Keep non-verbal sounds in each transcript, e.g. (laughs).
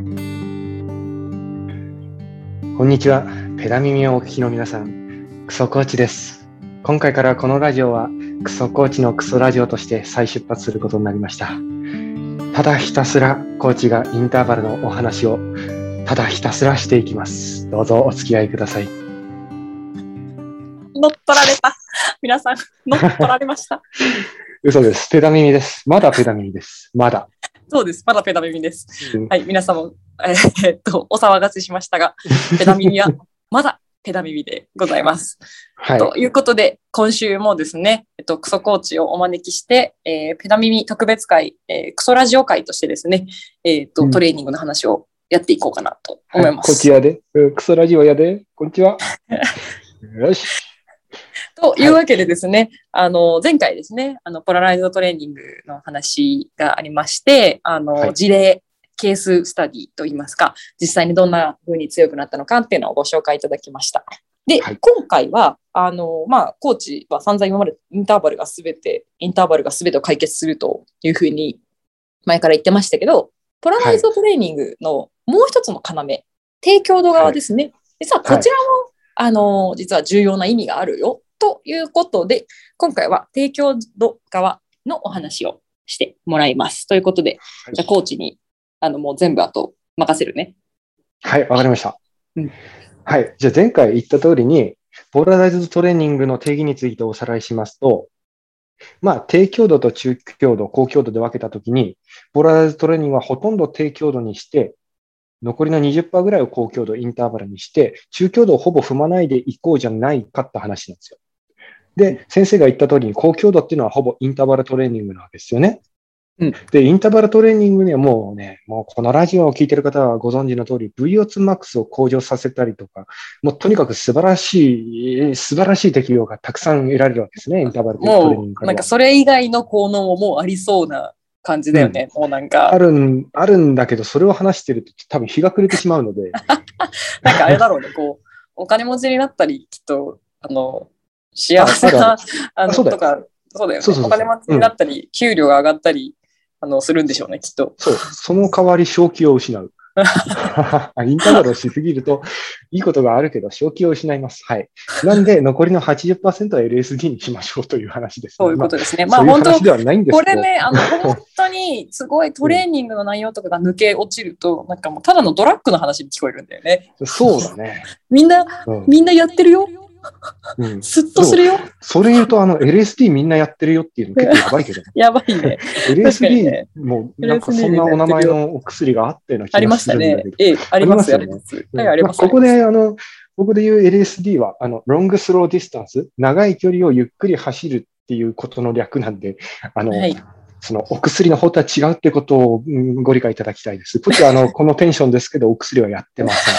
こんにちは。ペダ耳をお聞きの皆さん、クソコーチです。今回からこのラジオはクソコーチのクソラジオとして再出発することになりました。ただひたすらコーチがインターバルのお話をただひたすらしていきます。どうぞお付き合いください。乗っ取られた。皆さん、乗っ取られました。(laughs) 嘘です。ペダ耳です。まだペダ耳です。まだ。そうです。まだペダ耳です。うんはい、皆さんも、えーっと、お騒がせしましたが、(laughs) ペダ耳はまだペダ耳でございます。はい。ということで、今週もですね、えっと、クソコーチをお招きして、えーペダ耳特別会、えークソラジオ会としてですね、えーっと、うんトレーニングの話をやっていこうかなと思います。こっちやで。うんクソラジオやで。こんにちは。(laughs) よし。というわけでですね、あの、前回ですね、あの、ポラライズドトレーニングの話がありまして、あの、はい事例、ケーススタディといいますか、実際にどんな風に強くなったのかっていうのをご紹介いただきました。で、はい今回は、あの、まあ、コーチは散々今までインターバルがすべて、インターバルがすべてを解決するというふうに前から言ってましたけど、ポラライズドトレーニングのもう一つの要、提供度側ですね。実はこちらも、あの、実は重要な意味があるよ。ということで、今回は提供度側のお話をしてもらいます。ということで、はいじゃあコーチに、あの、もう全部あと任せるね。はい、わかりました。うんはい。じゃあ前回言った通りに、ポラライズドトレーニングの定義についておさらいしますと、まあ、低強度と中強度、高強度で分けたときに、ポラライズドトレーニングはほとんど低強度にして、残りの20%ぐらいを高強度、インターバルにして、中強度をほぼ踏まないでいこうじゃないかって話なんですよ。で、先生が言った通りに高強度っていうのはほぼインターバルトレーニングなわけですよね。うんで、インターバルトレーニングにはもうね、もうこのラジオを聞いてる方はご存知の通り、VO2max を向上させたりとか、もうとにかく素晴らしい、素晴らしい適用がたくさん得られるわけですね、インターバルトレーニングからはなんかそれ以外の効能ももうありそうな感じだよね。もうなんあか、るん、あるんだけど、それを話してると多分日が暮れてしまうので、(laughs) なんかあれだろうね、こう、お金持ちになったり、きっと、あの、幸せな、あの、とか、そうだよね。そうそうそうお金持ちになったり、給料が上がったり、あの、するんでしょうね、きっと。そう、その代わり正気を失う。(laughs) インターバルをしすぎると、いいことがあるけど、正気を失います。はい。なんで、残りの80%は LSD にしましょうという話です、そういうことですね。まあまあ本当ではないんですけど。これね、あの、(laughs) 本当にすごいトレーニングの内容とかが抜け落ちると、なんかもうただのドラッグの話に聞こえるんだよね。そうだね。みんな、うんみんなやってるよ。うん、スッとするよ。それ言うと、あの、LSD みんなやってるよっていうの (laughs) 結構やばいけど、やばいね。LSD ねもなんかそんなお名前のお薬があったような気ありましたがするんだけど。。ねええ、あります、ありまあります。はい、あります。まあここで、あの、ここで言う LSD は、あの、ロングスローディスタンス、長い距離をゆっくり走るっていうことの略なんで、あの、はい。そのお薬の方とは違うってことをうんご理解いただきたいです。プチはあの、このテンションですけど、お薬はやってません。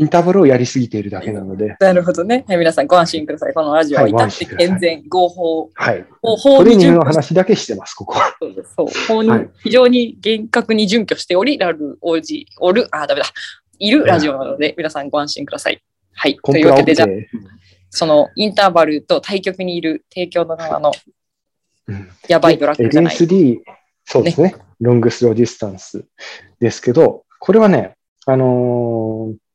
インターバルをやりすぎているだけなので、なるほどね。はい、皆さんご安心ください。このラジオははい至って健全、合法、はい。トレーニングの話だけしてます、ここは。そうですそう法に、はい非常に厳格に準拠しており、ラル、オージ、おる、あ、ダメだ。いるラジオなので、皆さんご安心ください。はい。というわけで、じゃあ。そのインターバルと対極にいる提供の側のうんやばいドラッグじゃない。LSD、そうですね。ロングスローディスタンスですけど、これはね、あのー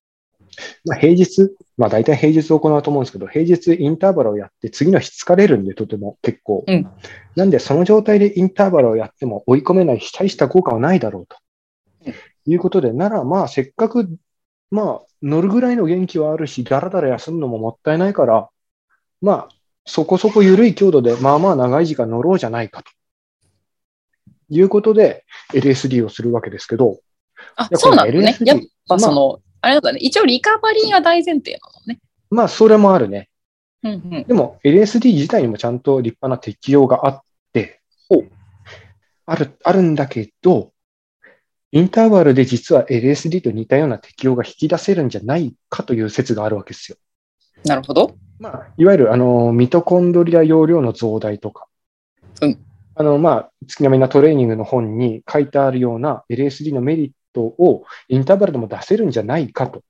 まあ、平日、まあ大体平日行うと思うんですけど、平日インターバルをやって次の日疲れるんで、とても結構。うんなんで、その状態でインターバルをやっても追い込めないし、大した効果はないだろうと。うんいうことで、ならまあせっかく、まあ乗るぐらいの元気はあるし、だらだら休むのももったいないから、まあそこそこ緩い強度で、まあまあ長い時間乗ろうじゃないかと。いうことで、LSD をするわけですけど、あそうなのね。これ LSD やっぱその、あれなんだね。一応リカバリーが大前提なのね。まあそれもあるね。うんうん。でも LSD 自体にもちゃんと立派な適用があって、ある、あるんだけど、インターバルで実は LSD と似たような適用が引き出せるんじゃないかという説があるわけですよ。なるほど。まあ、いわゆるあのミトコンドリア容量の増大とか、うんあの、まあ、月並みなトレーニングの本に書いてあるような LSD のメリットをインターバルでも出せるんじゃないかと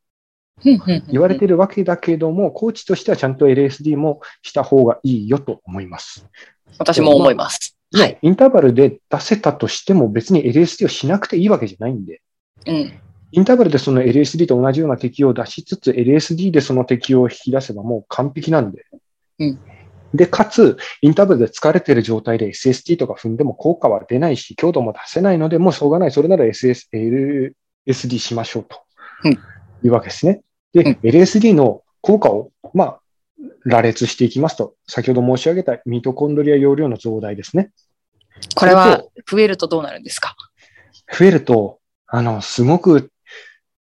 言われているわけだけども、コーチとしてはちゃんと LSD もした方がいいよと思います。私も思います。はい。インターバルで出せたとしても別に LSD をしなくていいわけじゃないんで、うん。インターバルでその LSD と同じような適用を出しつつ、LSD でその適用を引き出せばもう完璧なんで。うんで、かつ、インターバルで疲れてる状態で SST とか踏んでも効果は出ないし、強度も出せないので、もうしょうがない。それなら SS、LSD しましょうと。うんいうわけですね。で、うん LSD の効果を、まあ、羅列していきますと、先ほど申し上げたミトコンドリア容量の増大ですね。これは増えるとどうなるんですか？増えると、あの、すごく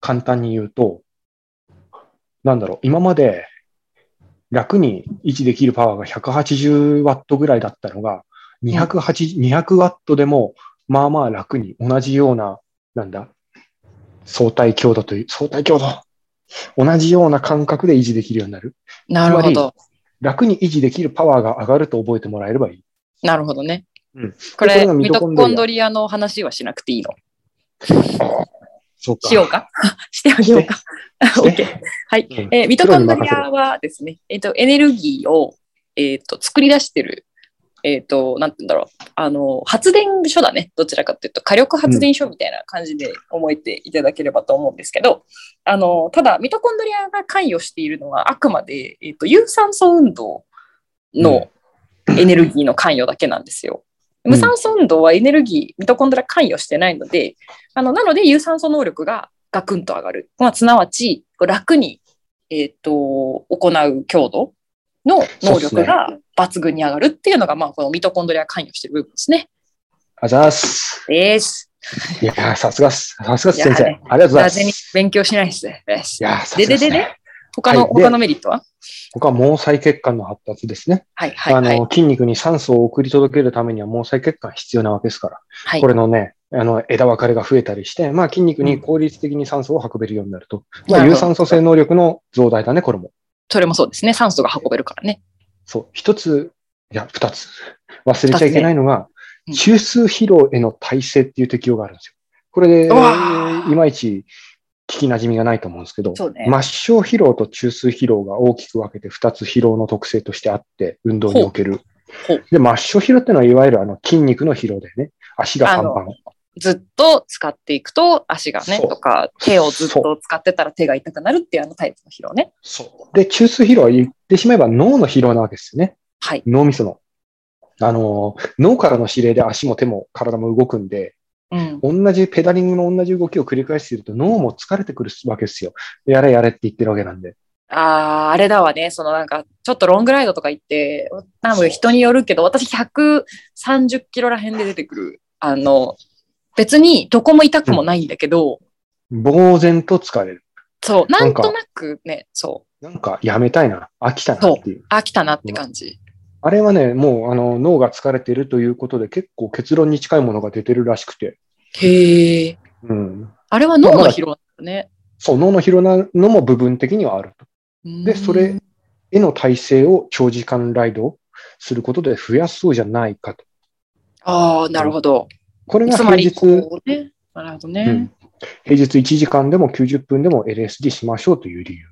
簡単に言うと、なんだろう、今まで楽に維持できるパワーが180ワットぐらいだったのが、208 200ワットでも、まあまあ楽に同じような、なんだ、相対強度という、相対強度同じような感覚で維持できるようになる。なるほど。楽に維持できるパワーが上がると覚えてもらえればいい。なるほどね。うんこれ、これがミトコンドリアの話はしなくていいの？(laughs) しようか (laughs) してあげようか。して (laughs) OK。はい。うんえーミトコンドリアはですね、えっ、と、エネルギーを、えっ、と、作り出してる、えっ、と、なんて言うんだろう。あの、発電所だね。どちらかというと、火力発電所みたいな感じで思えていただければと思うんですけど、あの、ただ、ミトコンドリアが関与しているのは、あくまで、えっ、と、有酸素運動のエネルギーの関与だけなんですよ。うん無酸素運動はエネルギー、ミトコンドリア関与してないので、あのなので有酸素能力がガクンと上がる。まあ、すなわち、楽に、えっと行う強度の能力が抜群に上がるっていうのが、まあ、このミトコンドリア関与してる部分ですね。あざーす。です。いやー、さすがっす。さすがっす、先生。ねありがとうございます。勉強しないですね。いやー、さすでででで、他の、はいで他のメリットは？他は毛細血管の発達ですね。はいはいはい。あの、筋肉に酸素を送り届けるためには毛細血管必要なわけですから。はいこれのね、あの、枝分かれが増えたりして、まあ筋肉に効率的に酸素を運べるようになると。まあ、なるほど有酸素性能力の増大だね、これも。それもそうですね。酸素が運べるからね。そう。一つ、いや、二つ。忘れちゃいけないのが、うん中枢疲労への耐性っていう適用があるんですよ。これで、いまいち聞き馴染みがないと思うんですけど、ね末梢疲労と中枢疲労が大きく分けて二つ疲労の特性としてあって、運動における。で、末梢疲労ってのは、いわゆるあの筋肉の疲労だよね。足がパンパン。ずっと使っていくと足がね、とか手をずっと使ってたら手が痛くなるっていうあのタイプの疲労ね。そう。で、中枢疲労は言ってしまえば脳の疲労なわけですよね。はい。脳みその。あの、脳からの指令で足も手も体も動くんで、うん。同じペダリングの同じ動きを繰り返していると脳も疲れてくるわけですよ。やれやれって言ってるわけなんで。ああ、あれだわね。そのなんか、ちょっとロングライドとか行って、多分人によるけど、私130キロら辺で出てくる。あの、別にどこも痛くもないんだけど、呆然と疲れる。そう、ななんとなくね、そう、なんかやめたいな。飽きたなっていう。飽きたなって感じ。あれはね、もうあの脳が疲れてるということで結構結論に近いものが出てるらしくて。へえ。うん。あれは脳の疲労なんだね。そう、脳の疲労なのも部分的にはあると。で、それへの耐性を長時間ライドすることで増やそうじゃないかと。ああ、なるほど。これがつまり、平日、こうね。なるほどね。うん平日1時間でも90分でも LSD しましょうという理由。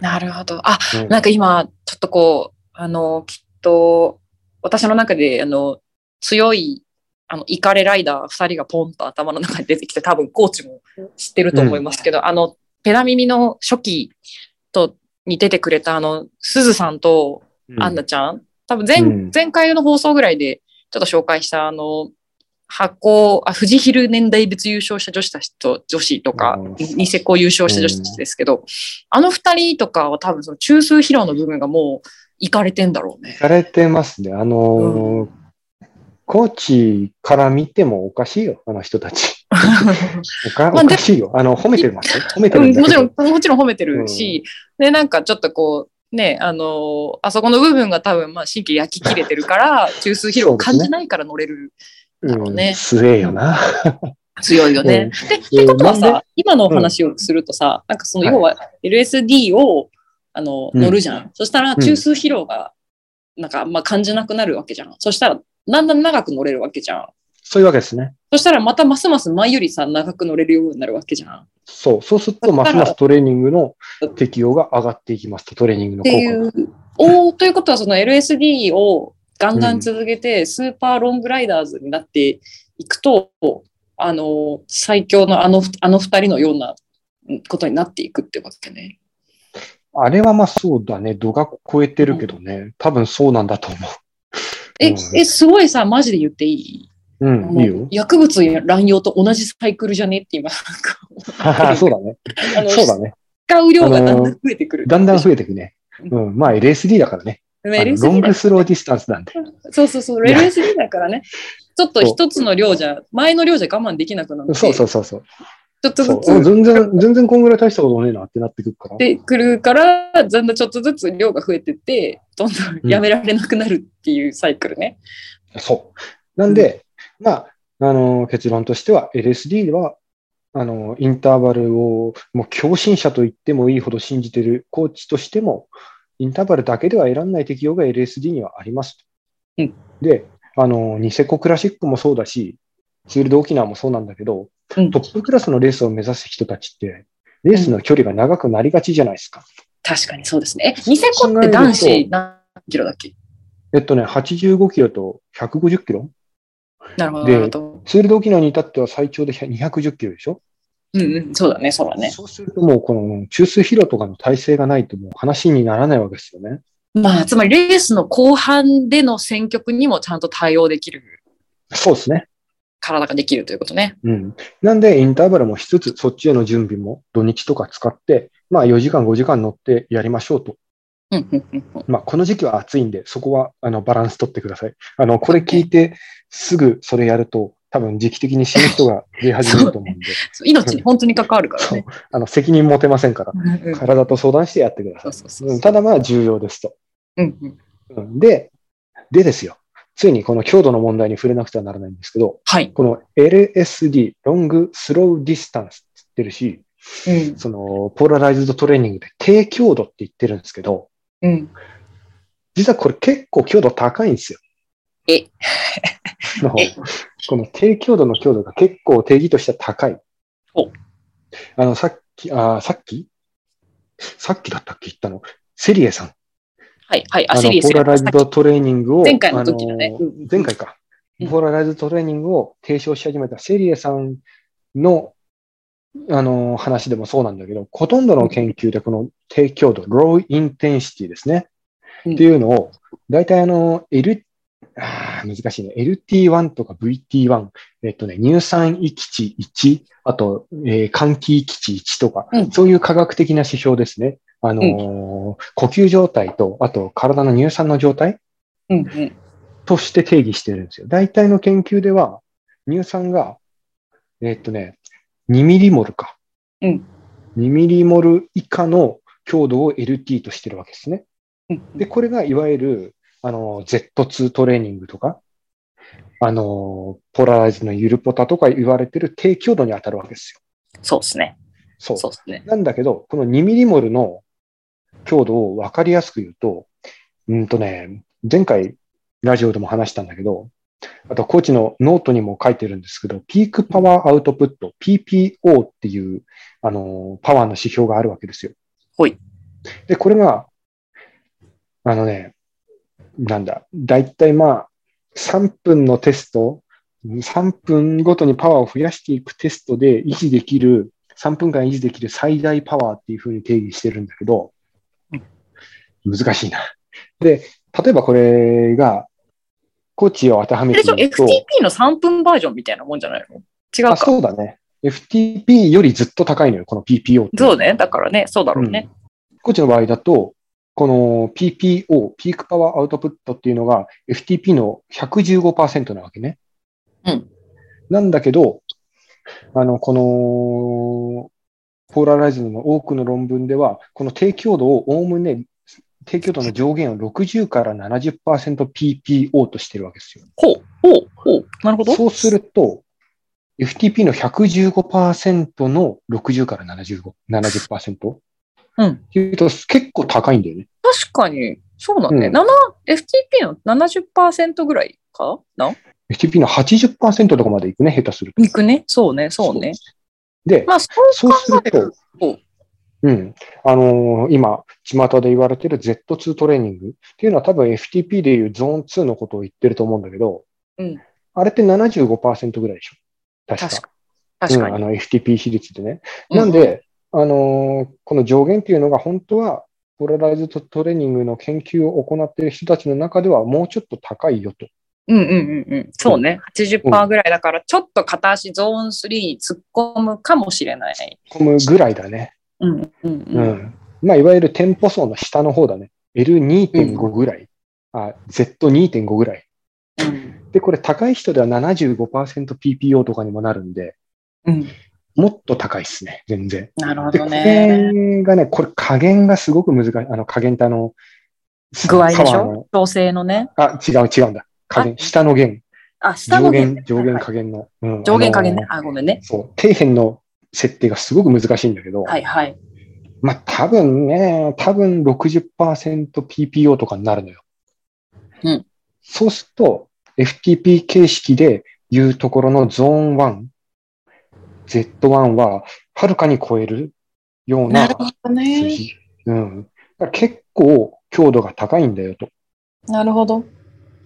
なるほど。あ、うんなんか今、ちょっとこう、あの、きっと、私の中で、あの、強い、あの、イカレライダー2人がポンと頭の中に出てきて、多分コーチも知ってると思いますけど、あの、ペラ耳の初期と、に出てくれた、あの、すずさんとうん。アンナちゃん、多分前、うん。前回の放送ぐらいで、ちょっと紹介した、あの、発行、あ、富士ヒル年代別優勝した女子たちと、女子とかうん、ニセコ優勝した女子たちですけど、あの二人とかは多分その中枢疲労の部分がもういかれてんだろうね。されてますね。あのーコーチから見てもおかしいよ、あの人たち。(laughs) おかまあおかしいよ。あの、褒めてます？よ。褒めてうんるんだけど。もちろん、もちろん褒めてるし、で、なんかちょっとこう、ね、あのーあそこの部分が多分、まあ、神経焼き切れてるから、中枢疲労を感じないから乗れる。だろうねん、強えよな。強いよ (laughs) ね。で、ってことはさ、今のお話をするとさ、なんかその、はい要は LSD を、あの、うん乗るじゃん。そしたら中枢疲労が、なんか、まあ感じなくなるわけじゃん。そしたら、だんだん長く乗れるわけじゃん。そういうわけですね。そしたらまたますます前よりさ、長く乗れるようになるわけじゃん。っそう。そうすると、ますますトレーニングの適用が上がっていきますと、トレーニングの効てい果が。う。おーということは、その LSD をガンガン続けて、スーパーロングライダーズになっていくと、あの、最強のあの、あの二人のようなことになっていくってわけね。あれはまあそうだね。度が超えてるけどね。多分そうなんだと思う。え、うんえ、すごいさ、マジで言っていい？うん、いいよ。薬物乱用と同じサイクルじゃね？って今、なんか (laughs) そうだね。そうだね。使う量がだんだん増えてくる。だんだん増えていくね。うん。まあ LSD だからね。ロングスローディスタンスなんで。そうそうそう、LSD だからね。ちょっと一つの量じゃ、前の量じゃ我慢できなくなって、そうそうそうそう。ちょっとずつ全然、全然こんぐらい大したことねえなってなってくるから。でくるから、だんだんちょっとずつ量が増えてって、どんどんやめられなくなるっていうサイクルね。そう。なんで、まあ、あの、結論としては LSD は、あの、インターバルを、もう強心者と言ってもいいほど信じてるコーチとしても、インターバルだけでは得られない適用が LSD にはあります。うんで、あの、ニセコクラシックもそうだし、ツールド沖縄もそうなんだけど、うんトップクラスのレースを目指す人たちって、レースの距離が長くなりがちじゃないですか。確かにそうですね。え、ニセコって男子何キロだっけ？えっとね、85キロと150キロなるほど、で。ツールド沖縄に至っては最長で210キロでしょ？うんうん、そうだね、そうだね。そうするともうこの中枢疲労とかの体制がないともう話にならないわけですよね。まあ、つまりレースの後半での選曲にもちゃんと対応できるそうですね。体ができるということね。うん。なんでインターバルもしつつ、そっちへの準備も土日とか使って、まあ4時間5時間乗ってやりましょうと。まあこの時期は暑いんで、そこはあのバランス取ってください。あの、これ聞いてすぐそれやると、多分時期的に死ぬ人が出始めると思うんで、(laughs) 命に本当に関わるからね。あの責任持てませんから、体と相談してやってください。ただまあ重要ですと。うんうんうんで、でですよ。ついにこの強度の問題に触れなくてはならないんですけど、はい。この LSD、ロングスローディスタンスって言ってるし、うんそのポーラライズドトレーニングで低強度って言ってるんですけど、うん実はこれ結構強度高いんですよ。えのえこの低強度の強度が結構定義としては高いお。あの、さっき、あさっき？さっきだったっけ？言ったの？セリエさん。はい、はい。あ、あの、ポーラライズドトレーニングを。前回の時のね前回か。うんポーラライズドトレーニングを提唱し始めたセリエさんの、あの、話でもそうなんだけど、ほとんどの研究でこの低強度、ローインテンシティですね。うんっていうのを、大体あの、L、あー難しいね。LT1 とか VT1、えっとね、乳酸域値1、あと、えー換気域値1とか、うんそういう科学的な指標ですね。あのー呼吸状態と、あと体の乳酸の状態うんうん。として定義してるんですよ。大体の研究では、乳酸が、えっとね、2ミリモルか。うん2ミリモル以下の強度を LT としてるわけですね。うんで、これがいわゆる、あの、Z2 トレーニングとか、あの、ポラライズのゆるポタとか言われてる低強度に当たるわけですよ。そうですね。そう。そうですね。なんだけど、この2ミリモルの強度を分かりやすく言うと、うんとね、前回ラジオでも話したんだけど、あとコーチのノートにも書いてるんですけど、ピークパワーアウトプット、PPO っていう、あの、パワーの指標があるわけですよ。ほい。で、これが、あのね、なんだ、だいたいまあ、3分のテスト、3分ごとにパワーを増やしていくテストで維持できる、3分間維持できる最大パワーっていうふうに定義してるんだけど、難しいな。で、例えばこれが、コーチを当てはめてみると、FTP の3分バージョンみたいなもんじゃないの？違うあか。そうだね。FTP よりずっと高いのよ、この PPO って。そうね。だからね、そうだろうね。コーチの場合だと、この PPO、ピークパワーアウトプットっていうのが FTP の115%なわけね。うん。なんだけど、あの、この、ポーラライズドの多くの論文では、この低強度をおおむね、低強度の上限を60から 70%PPO としてるわけですよ。ほう、ほう、ほう。なるほど。そうすると、FTP の115%の60から75 70%うん。っていうと結構高いんだよね。確かに、そうだね。うん7 FTP の70%ぐらいかな？FTP の80%とかまでいくね、下手すると。いくね。そうね、そうね。で、まあ、そそううする考えると、と、うん。あのー今、巷で言われてる Z2 トレーニングっていうのは多分 FTP でいうゾーン2のことを言ってると思うんだけど、うんあれって75%ぐらいでしょ？確か。確か確かうん、あに。の FTP 比率でね。うんなんで、あのーこの上限っていうのが本当は、ポラライズドトレーニングの研究を行っている人たちの中ではもうちょっと高いよと。うんうんうんうん。そうね。80%ぐらいだから、ちょっと片足ゾーン3突っ込むかもしれない。込むぐらいだね。うんうんう。うんん。まあ、いわゆる店舗層の下の方だね。L2.5 ぐらい。あ、Z2.5 ぐらい。うん。で、これ高い人では 75%PPO とかにもなるんで、うん。もっと高いですね、全然。で、なるほどこね。れがね、これ加減がすごく難しい。あの加減ってあの、具合でしょ？調整のね。あ、違う違うんだ。加減、下の弦。あ、下の上限、上限はい加減の。うん上限加減ね。あ、ごめんね。そう、底辺の設定がすごく難しいんだけど、はいはい。まあ多分ね、多分 60%PPO とかになるのよ。うんそうすると、FTP 形式でいうところのゾーン1、Z1 ははるかに超えるようななるほど数ね。字。うん。だから結構強度が高いんだよと。なるほど。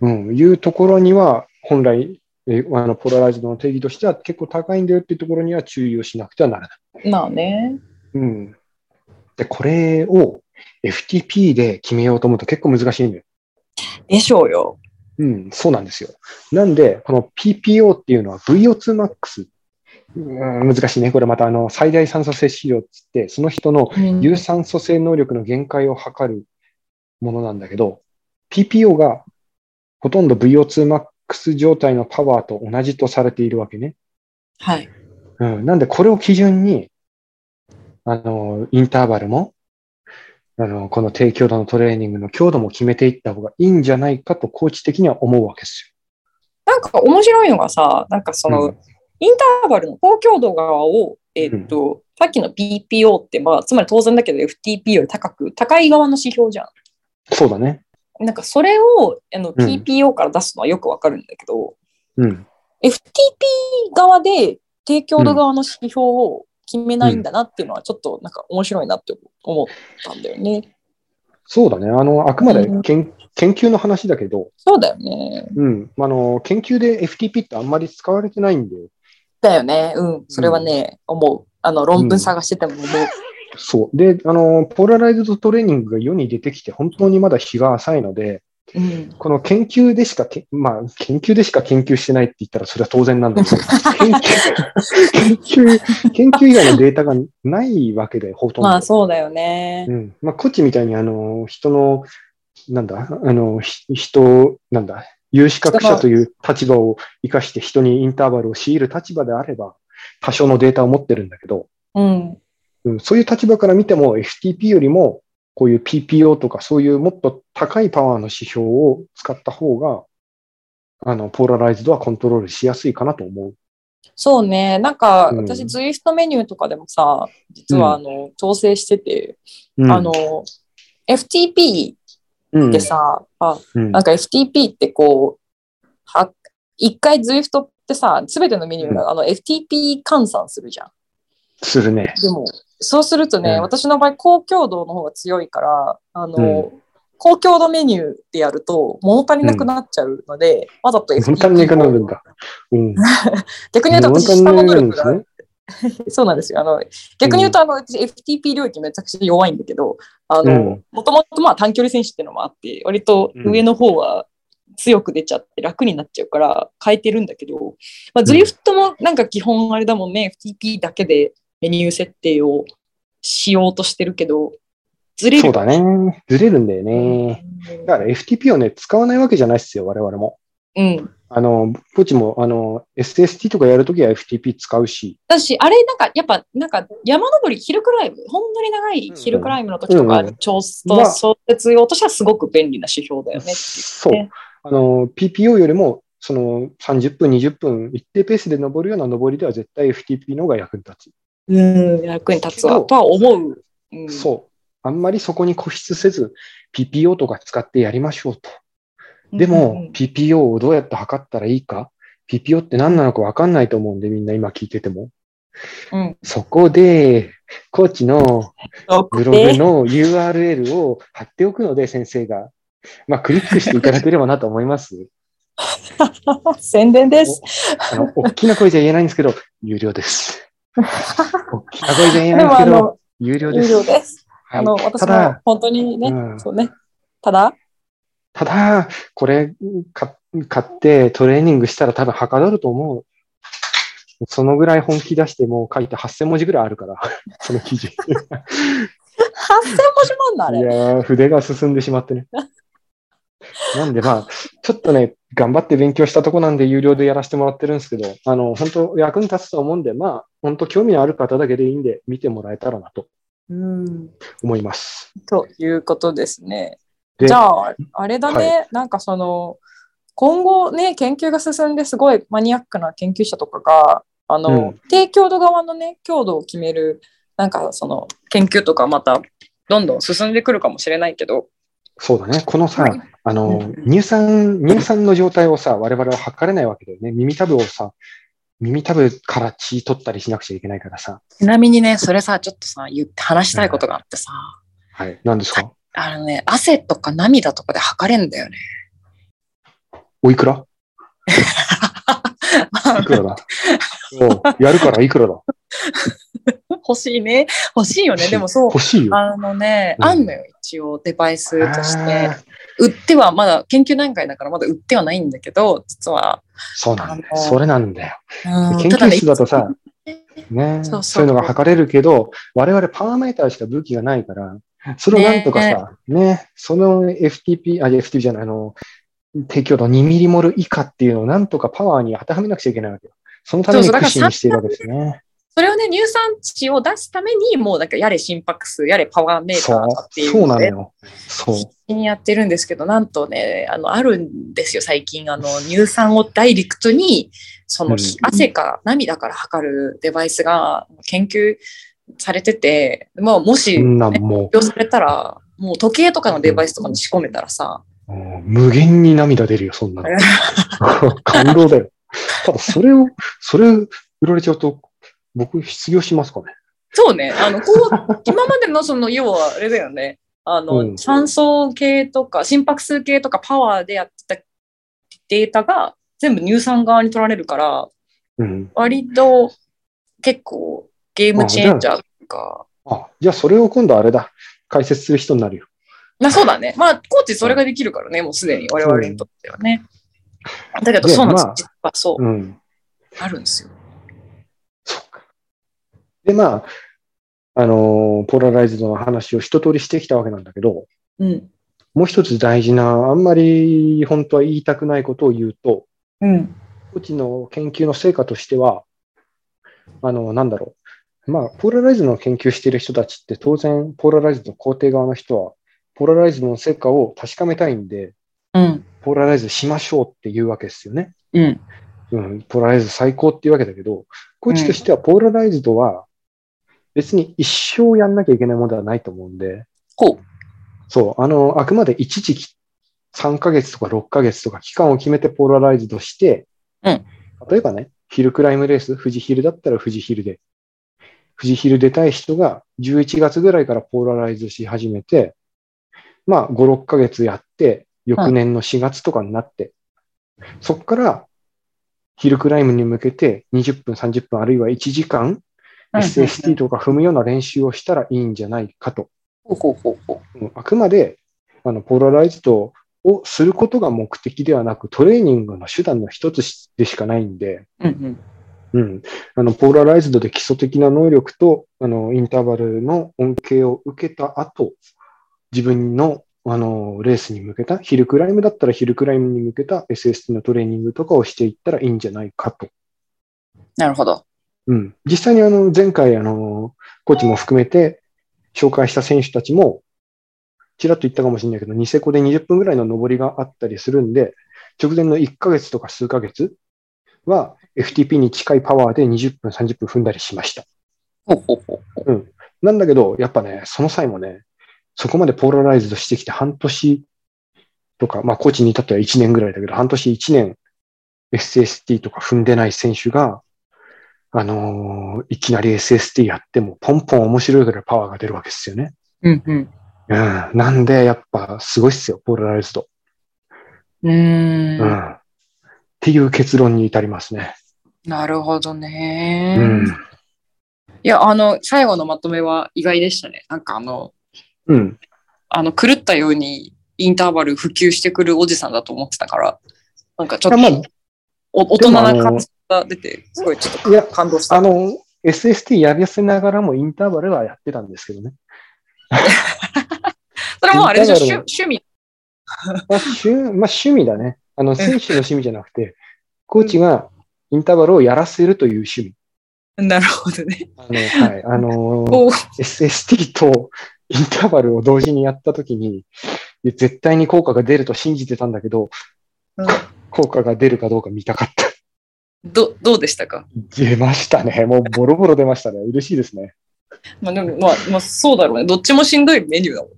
うん、いうところには、本来、えあのポラライズドの定義としては結構高いんだよっていうところには注意をしなくてはならない。まあね。うん。で、これを FTP で決めようと思うと結構難しいんだよ。でしょうよ。うん、そうなんですよ。なんで、この PPO っていうのは VO2max。うん、難しいね。これまたあの最大酸素摂取量っつって、その人の有酸素性能力の限界を測るものなんだけど、PPO がほとんど VO2max 状態のパワーと同じとされているわけね。はい。うん。なんで、これを基準に、あの、インターバルも、あの、この低強度のトレーニングの強度も決めていった方がいいんじゃないかと、コーチ的には思うわけですなんか面白いのがさ、なんかそよ。の、うんインターバルの高強度側を、えっと、さっきの PPO って、まあ、つまり当然だけど FTP より高く、高い側の指標じゃん。そうだね。なんかそれをあのうん PPO から出すのはよくわかるんだけど、うん。FTP 側で低強度側の指標を決めないんだなっていうのはちょっとなんか面白いなって思ったんだよね。そうだね。あの、あくまで研研究の話だけど、そうだよね。うん。あの、研究で FTP ってあんまり使われてないんで、だよね。うん。それはね、思う。あの、論文探してても思う。そう。で、あの、ポラライズドトレーニングが世に出てきて、本当にまだ日が浅いので、うん。この研究でしかけ、まあ、研究でしか研究してないって言ったらそれは当然なんだけど、研究、研究、研究以外のデータがないわけで、ほとんど。まあそうだよねう。ん。まあ、こっちみたいに、あの、人の、なんだ、あの、ひ人、なんだ、有資格者という立場を生かして人にインターバルを強いる立場であれば、多少のデータを持ってるんだけど、うん。うん、そういう立場から見ても FTP よりもこういう PPO とかそういうもっと高いパワーの指標を使った方が、あの、ポーラライズドはコントロールしやすいかなと思う。そうね。なんか、うん私、ズイフトメニューとかでもさ、実は、あの、調整してて、うん、あの、FTP うん、ってさ、あ、うんなんか FTP ってこう、は、一回 Zwift ってさ、すべてのメニューが、あの FTP 換算するじゃん。するね。でも、そうするとね、うん私の場合、高強度の方が強いから、あの、うん高強度メニューでやると物足りなくなっちゃうので、わざと FTP 本当になくなるんだ。うん。(laughs) 逆に言うと私、下の能力が、ね。(laughs) そうなんですよ。あの、逆に言うと、あの、私 FTP 領域めちゃくちゃ弱いんだけど、あのうん、もともとまあ短距離選手っていうのもあって、割と上の方は強く出ちゃって楽になっちゃうから変えてるんだけど、まあ、ズリフトもなんか基本あれだもんね、FTP だけでメニュー設定をしようとしてるけど、ずれる。そうだね。ずれるんだよね。だから FTP をね、使わないわけじゃないっすよ、我々も。うん。あの、ポチも、あの、SST とかやるときは FTP 使うし、私、あれ、なんか、やっぱ、なんか、山登り、ヒルクライム、ほんのり長いヒルクライムの時とか、調節用としてはすごく便利な指標だよねっていうそうね。あの、PPO よりも、その30分、20分、一定ペースで登るような登りでは絶対 FTP の方が役に立うん、役に立つわ、とは思う。うん、つ。そう。あんまりそこに固執せず、PPO とか使ってやりましょうと。でうんうんも、PPO をどうやって測ったらいいか ?PPO って何なのかわかんないと思うんで、みんな今聞いてても。うん。そこで、コーチのブログで、の URL を貼っておくので、先生が。まあ、クリックしていただければなと思います。(laughs) 宣伝です。あの、大きな声じゃ言えないんですけど、有料です。大きな声でないんですけど、有有料です。料です。はいあの、私ただも本当にね、うんそうね。ただ、ただ、これか買ってトレーニングしたら多分はかどると思う。そのぐらい本気出してもう書いて8000文字ぐらいあるから、その記事。い8000文字もんだ、あれ。やー、筆が進んでしまってね。(laughs) なんでまあ、ちょっとね、頑張って勉強したとこなんで有料でやらせてもらってるんですけど、あの、本当役に立つと思うんで、まあ、本当興味のある方だけでいいんで、見てもらえたらなとうん。思います。ということですね。でじゃあ、あれだね、はなんかその、今後ね、研究が進んですごいマニアックな研究者とかが、あの、うん低強度側のね、強度を決める、なんかその研究とかまたどんどん進んでくるかもしれないけど、そうだね。このさ、あのうん、乳酸、乳酸の状態をさ、我々は測れないわけだよね。耳たぶをさ、耳たぶから血取ったりしなくちゃいけないからさ。ちなみにね、それさ、ちょっとさ、言って話したいことがあってさ、はい。何ですか？あのね、汗とか涙とかで測れんだよね。おいくら？(laughs) いくらだ？(laughs) やるからいくらだ？欲しいね。欲しいよね。でもそう。欲しいよ。あのね、うんあんのよ、一応デバイスとして売ってはまだ研究段階だからまだ売ってはないんだけど、実は。そうなんだよ。それなんだよ。うん研究室だとさ、ねそうそうそういうのが測れるけど、我々パワーメーターしか武器がないから、それをなんとかさ、ねその FTP、あ、FTP じゃない、あの、提供度2ミリモル以下っていうのをなんとかパワーに当てはめなくちゃいけないわけよ。そのために苦心しているわけですね。それをね、乳酸値を出すために、もうなんかやれ心拍数、やれパワーメーターってい、うそうなのよ。そう。必死にやってるんですけど、なんとね、あの、あるんですよ、最近。あの、乳酸をダイレクトに、その、うん汗か涙から測るデバイスが研究されてて、まあ、もし、ねも発表されたら、もう時計とかのデバイスとかに仕込めたらさ、無限に涙出るよ、そんなの。(laughs) 感動だよ。ただ、それを、それ売られちゃうと、僕、失業しますかね？そうね、あの、こう、(laughs) 今までのその、要はあれだよね、あの、うん酸素系とか、心拍数系とかパワーでやってたデータが全部乳酸側に取られるから、うん。割と結構ゲームチェンジャーとか、あ、じゃあそれを今度あれだ。解説する人になるよ。まあそうだね。まあ、コーチそれができるからね、もうすでに我々にとってはね。だけど、でそうなんですまあ。そう、うん。あるんですよ。で、まあ、あのーポラライズドの話を一通りしてきたわけなんだけど、うん。もう一つ大事な、あんまり本当は言いたくないことを言うと、うん。コーチの研究の成果としては、あの、なんだろう。まあ、ポラライズの研究している人たちって当然、ポラライズの肯定側の人は、ポラライズの成果を確かめたいんで、うん。ポラライズしましょうっていうわけですよね。うん。うん、ポラライズ最高っていうわけだけど、コーチとしてはポラライズドは別に一生やんなきゃいけないものではないと思うんで、ほう。そう、あの、あくまで一時期3ヶ月とか6ヶ月とか期間を決めてポラライズドして、うん。例えばね、ヒルクライムレース、富士ヒルだったら富士ヒルで、富士ヒル出たい人が11月ぐらいからポラライズし始めて、まあ5、6ヶ月やって、翌年の4月とかになって、そこからヒルクライムに向けて20分、30分、あるいは1時間、SST とか踏むような練習をしたらいいんじゃないかと。あくまで、あの、ポラライズドをすることが目的ではなく、トレーニングの手段の一つでしかないんで、う。うんうん。あの、ポラライズドで基礎的な能力と、あの、インターバルの恩恵を受けた後、自分の、あの、レースに向けた、ヒルクライムだったらヒルクライムに向けた SST のトレーニングとかをしていったらいいんじゃないかと。なるほど。うん。実際にあの、前回あの、コーチも含めて紹介した選手たちも、ちらっと言ったかもしれないけど、ニセコで20分ぐらいの上りがあったりするんで、直前の1ヶ月とか数ヶ月は FTP に近いパワーで20分、30分踏んだりしました。ほうほうほうほう。なんだけど、やっぱね、その際もね、そこまでポーラライズドしてきて半年とか、まあ、コーチに至っては1年ぐらいだけど、半年1年 SST とか踏んでない選手が、あのーいきなり SST やっても、ポンポン面白いぐらいパワーが出るわけですよね。うんうん。うん。なんで、やっぱ、すごいっすよ、ポーラライズド。うーん。うん。っていう結論に至りますね。なるほどね。うん。いや、あの、最後のまとめは意外でしたね。なんかあの、うん。あの、狂ったようにインターバル普及してくるおじさんだと思ってたから、なんかちょっとまあ、お大人な感じが出て、すごいちょっいやと感動した。あの、SST やらせながらもインターバルはやってたんですけどね。(laughs) それもあれでしょ、趣趣味？まあ、趣まあ、趣味だね。あの、選手の趣味じゃなくて、コーチがインターバルをやらせるという趣味。なるほどね。あの、はい。あのお SST とインターバルを同時にやったときに、絶対に効果が出ると信じてたんだけど、うん効果が出るかどうか見たかった。どどうでしたか？出ましたね。もうボロボロ出ましたね。嬉しいですね。まあでも、まあ、まあ、そうだろうね。どっちもしんどいメニューだもんね。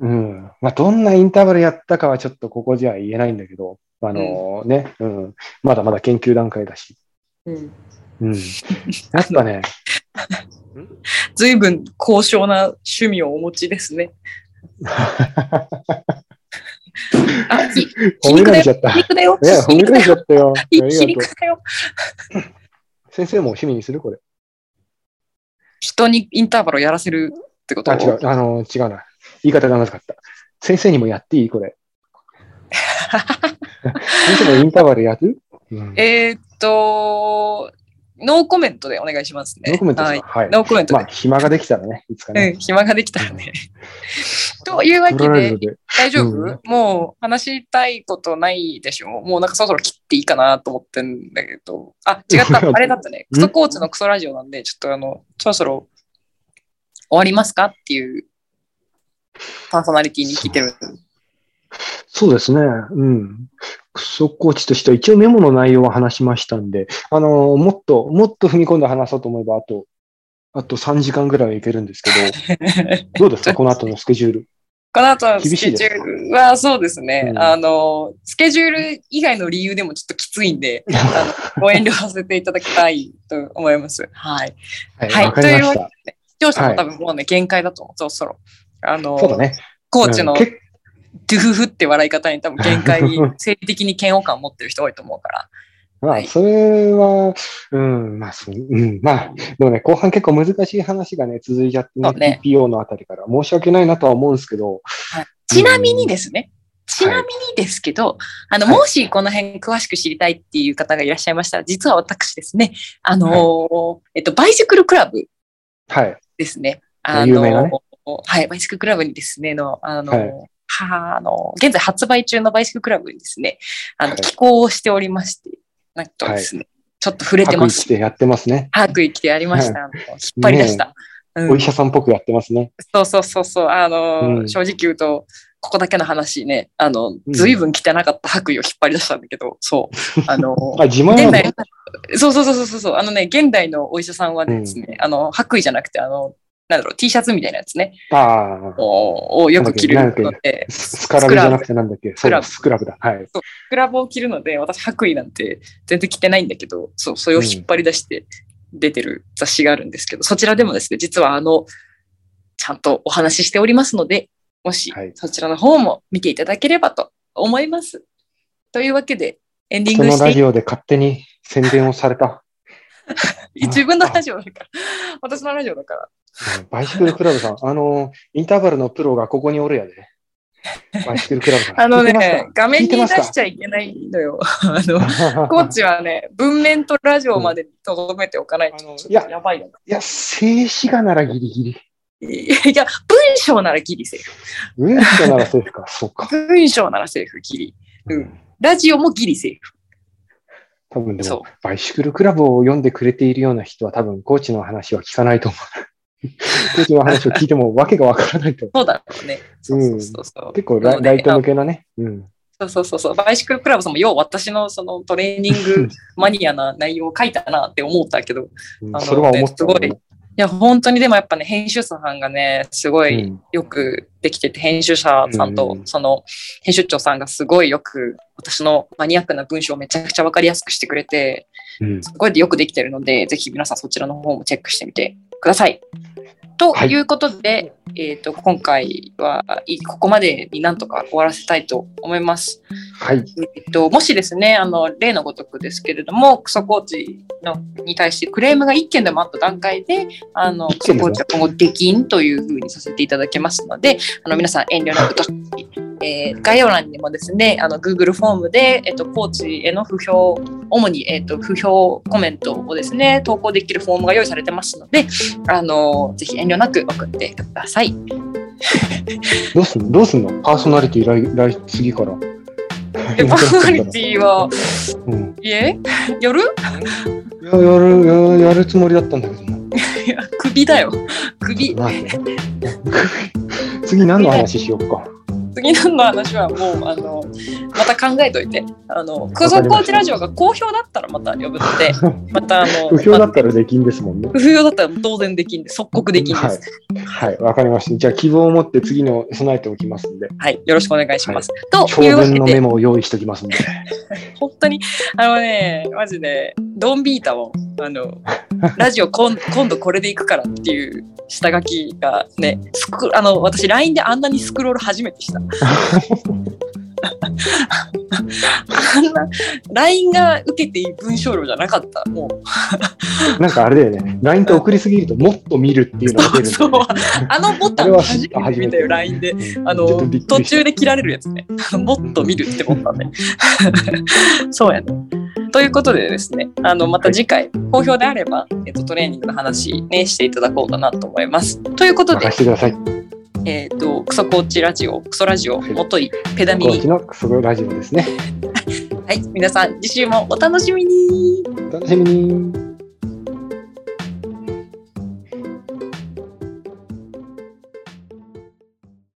うん。まあ、どんなインターバルやったかはちょっとここじゃ言えないんだけど、あのね、うん。まだまだ研究段階だし。うん。うん。やっぱね、(laughs) 随分高尚な趣味をお持ちですね。(laughs) あ、(laughs) 褒め。られちゃった。皮肉だよ。いや、褒められちゃ。ったよ。皮肉だよ。(laughs) 先生も趣味にするこれ。人にインターバルをやらせるってこと？あ、違う。あの、違うな。言い方がまずかった。先生にもやっていいこれ。(laughs) 先生もインターバルやる、うん、えーっと、ノーコメントでお願いしますね。ノーコメントはいか？はい。ノーコメントで。まあ、暇ができたらね、いつかうねん、。暇ができたらね。(laughs) というわけで、で。大丈夫、うんもう話したいことないでしょ？もうなんかそろそろ切っていいかなと思ってんだけど。あ、違った。あれだったね。クソコーチのクソラジオなんで、ちょっとあの、そろそろ終わりますか？っていうパーソナリティに聞いてる。そうですね。うん。クソコーチとしては一応メモの内容は話しましたんで、あの、もっと、もっと踏み込んで話そうと思えば、あと、あと3時間ぐらいはいけるんですけど、(laughs) どうですか？この後のスケジュール。この後のスケジュールはそうですね、うんあの、スケジュール以外の理由でもちょっときついんで、あのご遠慮させていただきたいと思います。はい。はい、はいというた。視聴者も多分もうね、限界だと思う、そろそろ。あの、そうだね。コーチのうん結ドゥフフって笑い方に多分限界に、(laughs) 生理的に嫌悪感を持ってる人多いと思うから。まあ、はい。それは、うん、まあ、そううん、まあ、でもね、後半結構難しい話がね、続いちゃってねね、TPO のあたりから。申し訳ないなとは思うんですけど、ちなみにですね、ちなみにですけど、あの、はい。もしこの辺詳しく知りたいっていう方がいらっしゃいましたら、実は私ですね、あのーえっと、バイシクルクラブはい。ですね。あ有名なね。はい、バイシクルクラブにですね、の、あの、はいはあの、現在発売中のバイシクルクラブにですね、あの、はい寄稿をしておりまして、なんとですね、ちょっと触れてます。白衣着てやってますね。白衣着てやりました。引っ張り出した。うんお医者さんっぽくやってますね。そうそうそうそう。あの、うん正直言うと、ここだけの話ね、あの、んずいぶん汚かった白衣を引っ張り出したんだけど、そう。あの、(laughs) あ、自慢現代、そうそうそうそうそう、あのね、現代のお医者さんはですね、あの、白衣じゃなくて、あの、なんだろう、T シャツみたいなやつね、ああ、ををよく着るので、ススカラブじゃなくてなんだっけ？スクラブスクラブだ。はい。スクラブを着るので、私白衣なんて全然着てないんだけど、そう、それを引っ張り出して出てる雑誌があるんですけど、そちらでもですね、実はあの、ちゃんとお話ししておりますので、もしはいそちらの方も見ていただければと思います。というわけで、エンディン人グしていのラジオで勝手に宣伝をされた。(laughs) 自分のラジオだから、(laughs) 私のラジオだから。うんバイシクルクラブさん、(laughs) あの、インターバルのプロがここにおるやで。(laughs) バイシクルクラブさん。あのね画面に出しちゃいけないのよ。あの、コーチはね、文面とラジオまでに留めておかないと、あのちょっとやばいよ。いや、静止画ならギリギリ。いや、文章ならギリセーフ。文章ならセーフか。そうか。文章ならセーフ、ギリ。うんラジオもギリセーフ。多分でも、バイシクルクラブを読んでくれているような人は多分、コーチの話は聞かないと思う。(laughs) コーチの話を聞いてもわけがわからないと思そうだろうね。そうそうそうそうう。結構ライト向けなね。うん。そうそうそうそう。バイシクルクラブさんも、よう私のそのトレーニングマニアな内容を書いたなって思ったけど、うんあのそれは思ったすごいいや、本当にでもやっぱね、編集者さんがね、すごいうんよくできてて、編集者さんとうん、その、編集長さんがすごいよく、私のマニアックな文章をめちゃくちゃわかりやすくしてくれて、うんすごいよくできてるので、ぜひ皆さんそちらの方もチェックしてみてください。とはいいうことで、えっ、と、今回はいここまでになんとか終わらせたいと思います。はい。えっと、もしですね、あの、例のごとくですけれども、クソコーチのに対してクレームが1件でもあった段階で、あの、クソコーチは今後できんというふうにさせていただけますので、あの、皆さん遠慮なくと、(laughs) えー概要欄にもですね、あの、Google フォームで、えっと、コーチへの不評、主に、えっと、不評コメントをですね、投稿できるフォームが用意されてますので、あの、ぜひ遠慮なく送ってください。どうすんのどうすんの？パーソナリティ来、来、次から。で、(laughs) パーソナリティは、うん。いえ？夜？(laughs) いや、やる、ややるつもりだったんだけどな。いや首だよ。首。(laughs) 次何の話しようか。次の話はもう、あの、また考えといて。あの、空想コーチラジオが好評だったらまた呼ぶので、(laughs) またあの、不評だったらできんですもんね。不評だったら当然できんで、即刻できんです。はい。わかりました。じゃあ、希望を持って次の備えておきますんで。はい、よろしくお願いします。と長いうわけ文のメで、モを用意しておきますんで。(laughs) 本当に、あのね、マジで、ドンビータを、あの、ラジオ今今度これでいくからっていう下書きがね、スクあの、私 LINE であんなにスクロール初めてした。あんな、LINE が受けていい文章量じゃなかった。もう、なんかあれだよね。LINE って送りすぎるともっと見るっていうのが出るんだそう。あのボタン初めて見たよ、LINE で。あの途中で切られるやつね。もっと見るってボタンね。(laughs) そうやね。ということでですね、あの、また次回、好評であれば、えっと、トレーニングの話ね、していただこうかなと思います。ということで任、せてください。えっと、クソコーチラジオ、クソラジオ、もとい、ペダミーチ。のクソラジオですね。(laughs) はい、皆さん、次週もお楽しみにお楽しみに。